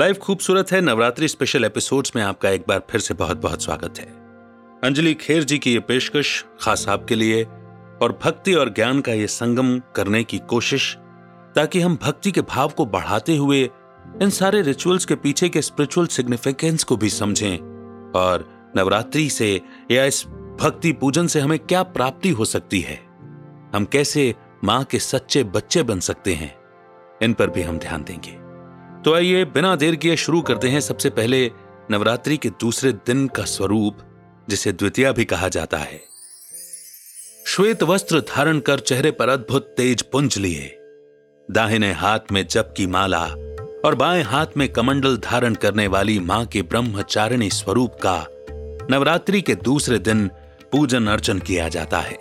Live खूबसूरत है Navratri special episodes में आपका एक बार फिर से बहुत बहुत स्वागत है। अंजलि खेर जी की ये पेशकश, खास आपके लिए, और भक्ति और ज्ञान का ये संगम करने की कोशिश, ताकि हम भक्ति के भाव को बढ़ाते हुए इन सारे रिचुअल्स के पीछे के स्पिरिचुअल सिग्निफिकेंस को भी समझें, और नवरात्रि से या इस भक्ति पूजन से हमें क्या प्राप्ति हो सकती है? हम कैसे माँ के सच्चे बच्चे बन सकते हैं? इन पर भी हम ध्यान देंगे। तो आइए बिना देर किए शुरू करते हैं सबसे पहले नवरात्रि के दूसरे दिन का स्वरूप, जिसे द्वितीय भी कहा जाता है। श्वेत वस्त्र धारण कर चेहरे पर अद्भुत तेज पुंज लिए। दाहिने हाथ में जप की माला और बाएँ हाथ में कमंडल धारण करने वाली माँ के ब्रह्मचारिणी स्वरूप का नवरात्रि के दूसरे दिन पूजन अर्चन किया जाता है।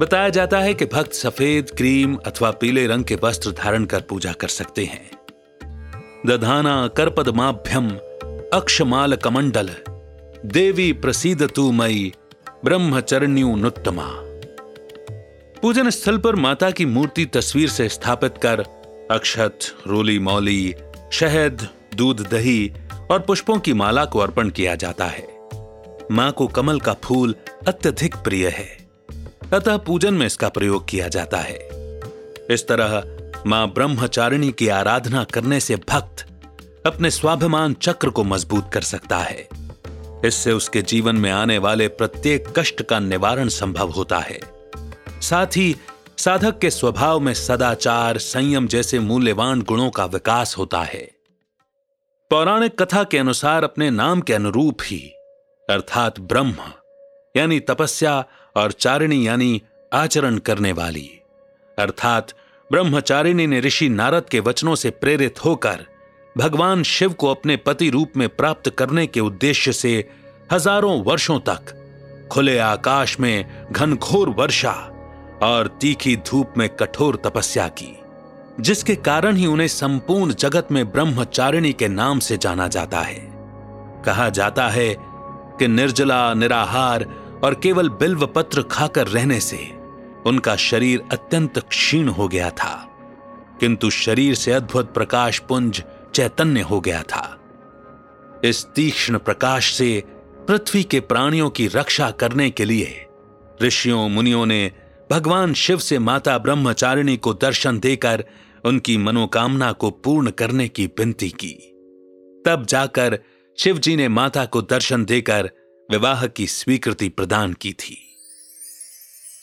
बताया जाता है कि भक्त सफ़ेद, क्रीम अथवा पीले रंग के वस्त्र धारण कर पूजा कर सकते हैं। दधाना करपदमाभ्यम अक्षमाल कमंडल देवी प्रसिद्ध तू मई ब्रह्मचरण्युनुत्तमा। पूजन स्थल पर माता की मूर्ति तस्वीर से स्थापित कर अक्षत, रोली मौली, शहद, दूध दही और पुष्पों की माला को अर्पण किया जाता है। माँ को कमल का फूल अत्यधिक प्रिय है। अतः पूजन में इसका प्रयोग किया जाता है। इस तरह माँ ब्रह्मचारिणी की आराधना करने से भक्त अपने स्वाभिमान चक्र को मज़बूत कर सकता है। इससे उसके जीवन में आने वाले प्रत्येक कष्ट का निवारण संभव होता है। साथ ही साधक के स्वभाव में सदाचार, संयम जैसे मूल्यवान गुणों का विकास होता है। पौराणिक कथा के अनुसार अपने नाम के अनुरूप ही, अर्थात ब्रह्म, यानी तपस्या और चारिणी यानी आचरण करने वाली, अर्थात ब्रह्मचारिणी ने ऋषि नारद के वचनों से प्रेरित होकर भगवान शिव को अपने पति रूप में प्राप्त करने के उद्देश्य से हज़ारों वर्षों तक खुले आकाश में घनघोर वर्षा और तीखी धूप में कठोर तपस्या की, जिसके कारण ही उन्हें संपूर्ण जगत में ब्रह्मचारिणी के नाम से जाना जाता है। कहा जाता है कि निर्जला, निराहार और केवल बिल्व पत्र खाकर रहने से उनका शरीर अत्यंत क्षीण हो गया था, किंतु शरीर से अद्भुत प्रकाश पुंज चैतन्य हो गया था। इस तीक्ष्ण प्रकाश से पृथ्वी के प्राणियों की रक्षा करने के लिए ऋषियों, मुनियों ने भगवान शिव से माता ब्रह्मचारिणी को दर्शन देकर उनकी मनोकामना को पूर्ण करने की विनती की। तब जाकर शिव जी ने माता को दर्शन देकर विवाह की स्वीकृति प्रदान की थी।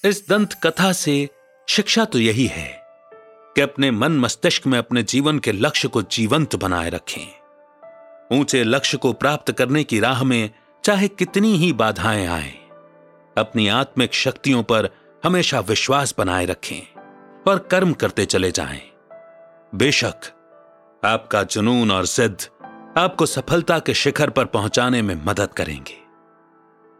इस दंत कथा से शिक्षा तो यही है कि अपने मन मस्तिष्क में अपने जीवन के लक्ष्य को जीवंत बनाए रखें ऊँचे लक्ष्य को प्राप्त करने की राह में चाहे कितनी ही बाधाएँ आए, अपनी आत्मिक शक्तियों पर हमेशा विश्वास बनाए रखें और कर्म करते चले जाएँ। बेशक, आपका जुनून और जिद आपको सफलता के शिखर पर पहुँचाने में मदद करेंगे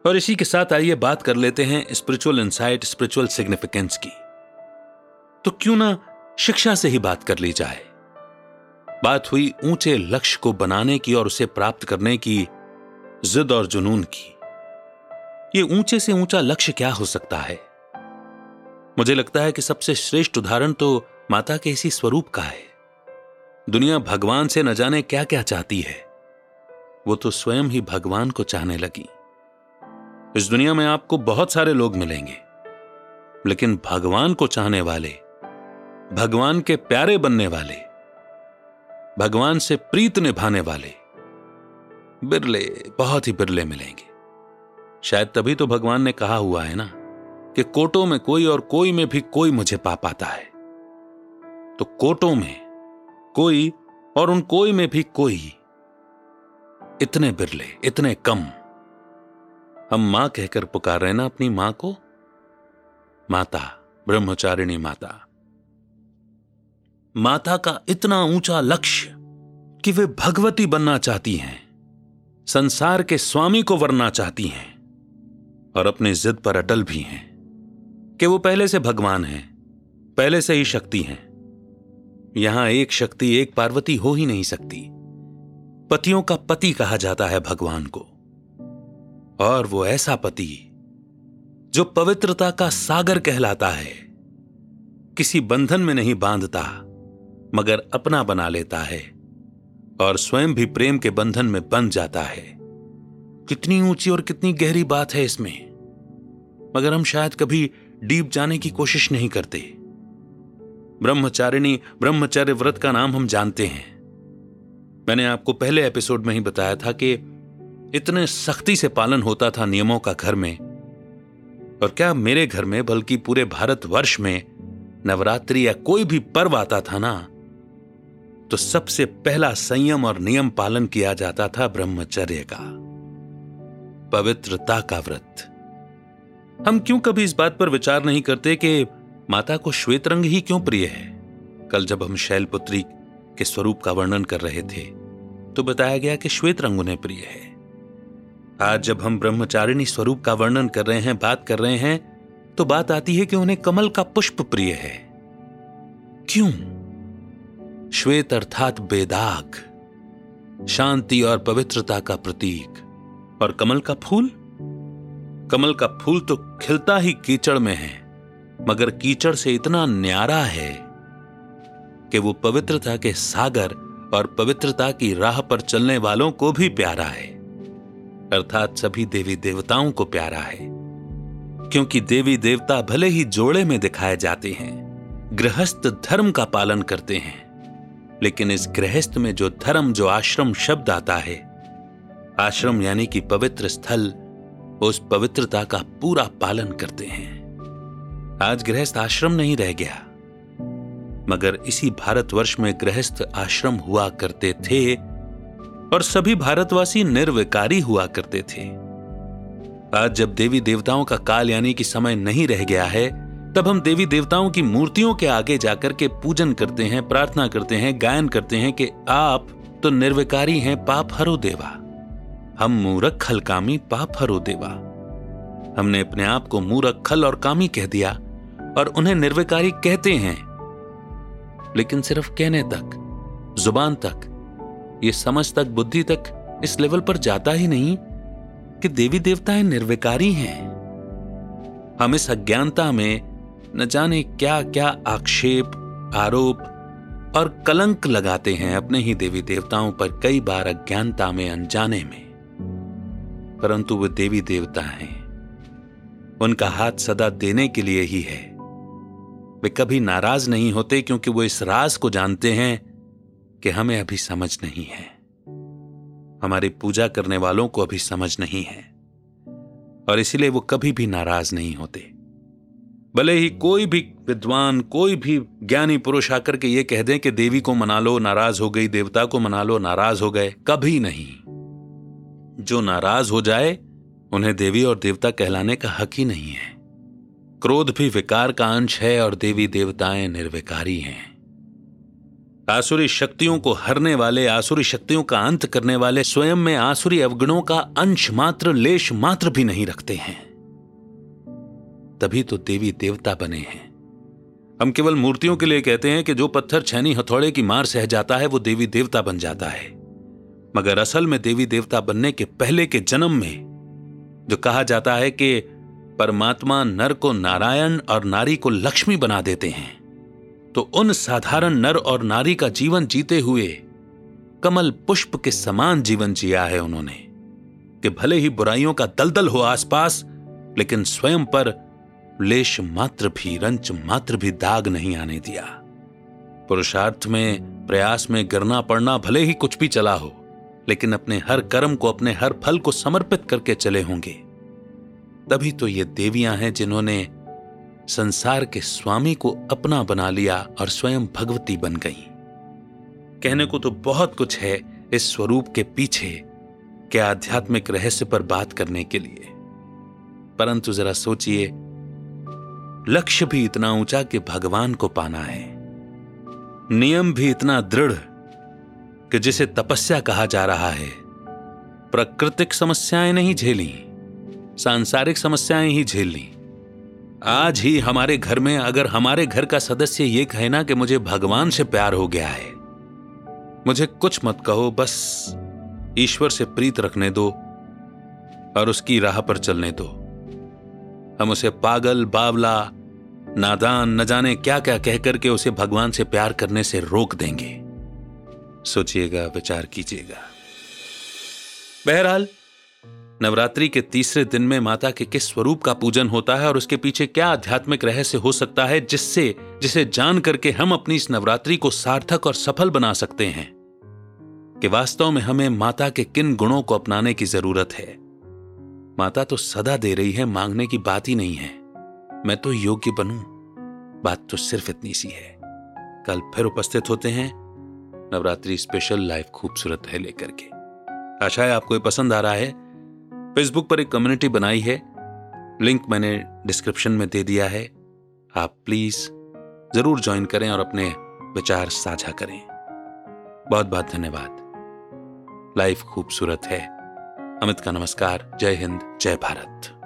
और इसी के साथ आइए बात कर लेते हैं स्पिरिचुअल इंसाइट स्पिरिचुअल सिग्निफिकेंस की। तो क्यों ना शिक्षा से ही बात कर ली जाए। बात हुई ऊँचे लक्ष्य को बनाने की और उसे प्राप्त करने की, जिद और जुनून की। ये ऊँचे से ऊँचा लक्ष्य क्या हो सकता है? मुझे लगता है कि सबसे श्रेष्ठ उदाहरण तो माता के इसी स्वरूप का है। दुनिया भगवान से न जाने क्या क्या चाहती है। वो तो स्वयं ही भगवान को चाहने लगी। इस दुनिया में आपको बहुत सारे लोग मिलेंगे। लेकिन भगवान को चाहने वाले, भगवान के प्यारे बनने वाले, भगवान से प्रीत निभाने वाले, बिरले, बहुत ही बिरले मिलेंगे। शायद तभी तो भगवान ने कहा हुआ है ना, कि कोटों में कोई और कोई में भी कोई मुझे पा पाता है। तो कोटों में कोई और उन कोई में भी कोई, इतने बिरले, इतने कम हम माँ कहकर पुकार रहे ना अपनी माँ को? माता, ब्रह्मचारिणी माता। माता का इतना ऊँचा लक्ष्य कि वे भगवती बनना चाहती हैं, संसार के स्वामी को वरना चाहती हैं, और अपनी जिद पर अटल भी हैं कि वो पहले से भगवान हैं, पहले से ही शक्ति हैं। यहाँ एक शक्ति एक पार्वती हो ही नहीं सकती। पतियों का पति कहा जाता है भगवान को। और वो ऐसा पति, जो पवित्रता का सागर कहलाता है, किसी बंधन में नहीं बांधता, मगर अपना बना लेता है, और स्वयं भी प्रेम के बंधन में बंध जाता है। कितनी ऊँची और कितनी गहरी बात है इसमें, मगर हम शायद कभी डीप जाने की कोशिश नहीं करते। ब्रह्मचारिणी ब्रह्मचर्य व्रत का नाम हम जानते हैं। मैंने आपको पहले एपिसोड में ही बताया था कि इतने सख्ती से पालन होता था नियमों का घर में। और क्या मेरे घर में, बल्कि पूरे भारतवर्ष में, नवरात्रि या कोई भी पर्व आता था ना? तो सबसे पहला संयम और नियम पालन किया जाता था ब्रह्मचर्य का। पवित्रता का व्रत। हम क्यों कभी इस बात पर विचार नहीं करते कि माता को श्वेत रंग ही क्यों प्रिय है? कल जब हम शैलपुत्री के स्वरूप का वर्णन कर रहे थे तो बताया गया कि श्वेत रंग उन्हें प्रिय है। आज जब हम ब्रह्मचारिणी स्वरूप का वर्णन कर रहे हैं, बात कर रहे हैं तो बात आती है कि उन्हें कमल का पुष्प प्रिय है। क्यों? श्वेत अर्थात बेदाग, शांति और पवित्रता का प्रतीक। और कमल का फूल? कमल का फूल तो खिलता ही कीचड़ में है, मगर कीचड़ से इतना न्यारा है कि वो पवित्रता के सागर और पवित्रता की राह पर चलने वालों को भी प्यारा है। अर्थात सभी देवी देवताओं को प्यारा है, क्योंकि देवी देवता भले ही जोड़े में दिखाए जाते हैं, गृहस्थ धर्म का पालन करते हैं, लेकिन इस गृहस्थ में जो धर्म, जो आश्रम शब्द आता है, आश्रम यानी कि पवित्र स्थल, उस पवित्रता का पूरा पालन करते हैं। आज गृहस्थ आश्रम नहीं रह गया, मगर इसी भारतवर्ष में गृहस्थ आश्रम हुआ करते थे और सभी भारतवासी निर्विकारी हुआ करते थे। आज जब देवी देवताओं का काल यानी कि समय नहीं रह गया है, तब हम देवी देवताओं की मूर्तियों के आगे जाकर के पूजन करते हैं, प्रार्थना करते हैं, गायन करते हैं कि आप तो निर्विकारी हैं, पाप हरो देवा। हम मूरख खल कामी पाप हरो देवा। हमने अपने आप को मूरख खल और कामी कह दिया और उन्हें निर्विकारी कहते हैं। लेकिन सिर्फ़ कहने तक, ज़ुबान तक ये समझ तक, बुद्धि तक इस लेवल पर जाता ही नहीं कि देवी देवताएँ निर्विकारी हैं। हम इस अज्ञानता में न जाने क्या क्या आक्षेप, आरोप और कलंक लगाते हैं अपने ही देवी देवताओं पर कई बार अज्ञानता में, अनजाने में। परंतु वे देवी देवता हैं। उनका हाथ सदा देने के लिए ही है। वे कभी नाराज़ नहीं होते क्योंकि वो इस राज को जानते हैं कि हमें अभी समझ नहीं है। हमारी पूजा करने वालों को अभी समझ नहीं है। और इसीलिए वो कभी भी नाराज़ नहीं होते। भले ही कोई भी विद्वान, कोई भी ज्ञानी पुरुष आकर के ये कह दें कि देवी को मना लो, नाराज़ हो गई, देवता को मना लो, नाराज़ हो गए, कभी नहीं। जो नाराज़ हो जाए, उन्हें देवी और देवता कहलाने का हक ही नहीं है। क्रोध भी विकार का अंश है और देवी देवताएँ निर्विकारी हैं। आसुरी शक्तियों को हरने वाले, आसुरी शक्तियों का अंत करने वाले स्वयं में आसुरी अवगुणों का अंश मात्र, लेश मात्र भी नहीं रखते हैं। तभी तो देवी देवता बने हैं। हम केवल मूर्तियों के लिए कहते हैं कि जो पत्थर छैनी हथौड़े की मार सह जाता है, वो देवी देवता बन जाता है। मगर असल में देवी देवता बनने के पहले के जन्म में, जो कहा जाता है कि परमात्मा नर को नारायण और नारी को लक्ष्मी बना देते हैं। तो उन साधारण नर और नारी का जीवन जीते हुए कमल पुष्प के समान जीवन जिया है उन्होंने, कि भले ही बुराइयों का दलदल हो आसपास, लेकिन स्वयं पर लेश मात्र भी, रंच मात्र भी दाग नहीं आने दिया। पुरुषार्थ में, प्रयास में गिरना पड़ना भले ही कुछ भी चला हो, लेकिन अपने हर कर्म को, अपने हर फल को समर्पित करके चले होंगे। तभी तो ये देवियाँ हैं जिन्होंने संसार के स्वामी को अपना बना लिया और स्वयं भगवती बन गई। कहने को तो बहुत कुछ है इस स्वरूप के पीछे के आध्यात्मिक रहस्य पर बात करने के लिए। परंतु जरा सोचिए, लक्ष्य भी इतना ऊँचा कि भगवान को पाना है। नियम भी इतना दृढ़ कि जिसे तपस्या कहा जा रहा है, प्राकृतिक समस्याएँ नहीं झेली, सांसारिक समस्याएँ ही झेल ली। आज ही हमारे घर में अगर हमारे घर का सदस्य ये कहे ना कि मुझे भगवान से प्यार हो गया है, मुझे कुछ मत कहो, बस ईश्वर से प्रीत रखने दो और उसकी राह पर चलने दो। हम उसे पागल, बावला, नादान, न जाने क्या क्या कह करके उसे भगवान से प्यार करने से रोक देंगे। सोचिएगा, विचार कीजिएगा। बहरहाल नवरात्रि के तीसरे दिन में माता के किस स्वरूप का पूजन होता है और उसके पीछे क्या आध्यात्मिक रहस्य हो सकता है, जिससे, जिसे जान करके हम अपनी इस नवरात्रि को सार्थक और सफल बना सकते हैं? कि वास्तव में हमें माता के किन गुणों को अपनाने की ज़रूरत है? माता तो सदा दे रही है, मांगने की बात ही नहीं है। मैं तो योग्य बनूं? बात तो सिर्फ़ इतनी सी है। कल फिर उपस्थित होते हैं। नवरात्रि स्पेशल लाइव खूबसूरत है लेकर के। आशा है आपको ये पसंद आ रहा है। फेसबुक पर एक कम्युनिटी बनाई है। लिंक मैंने डिस्क्रिप्शन में दे दिया है। आप प्लीज़ ज़रूर ज्वाइन करें और अपने विचार साझा करें। बहुत बहुत धन्यवाद। लाइफ खूबसूरत है। अमित का नमस्कार। जय हिंद, जय भारत।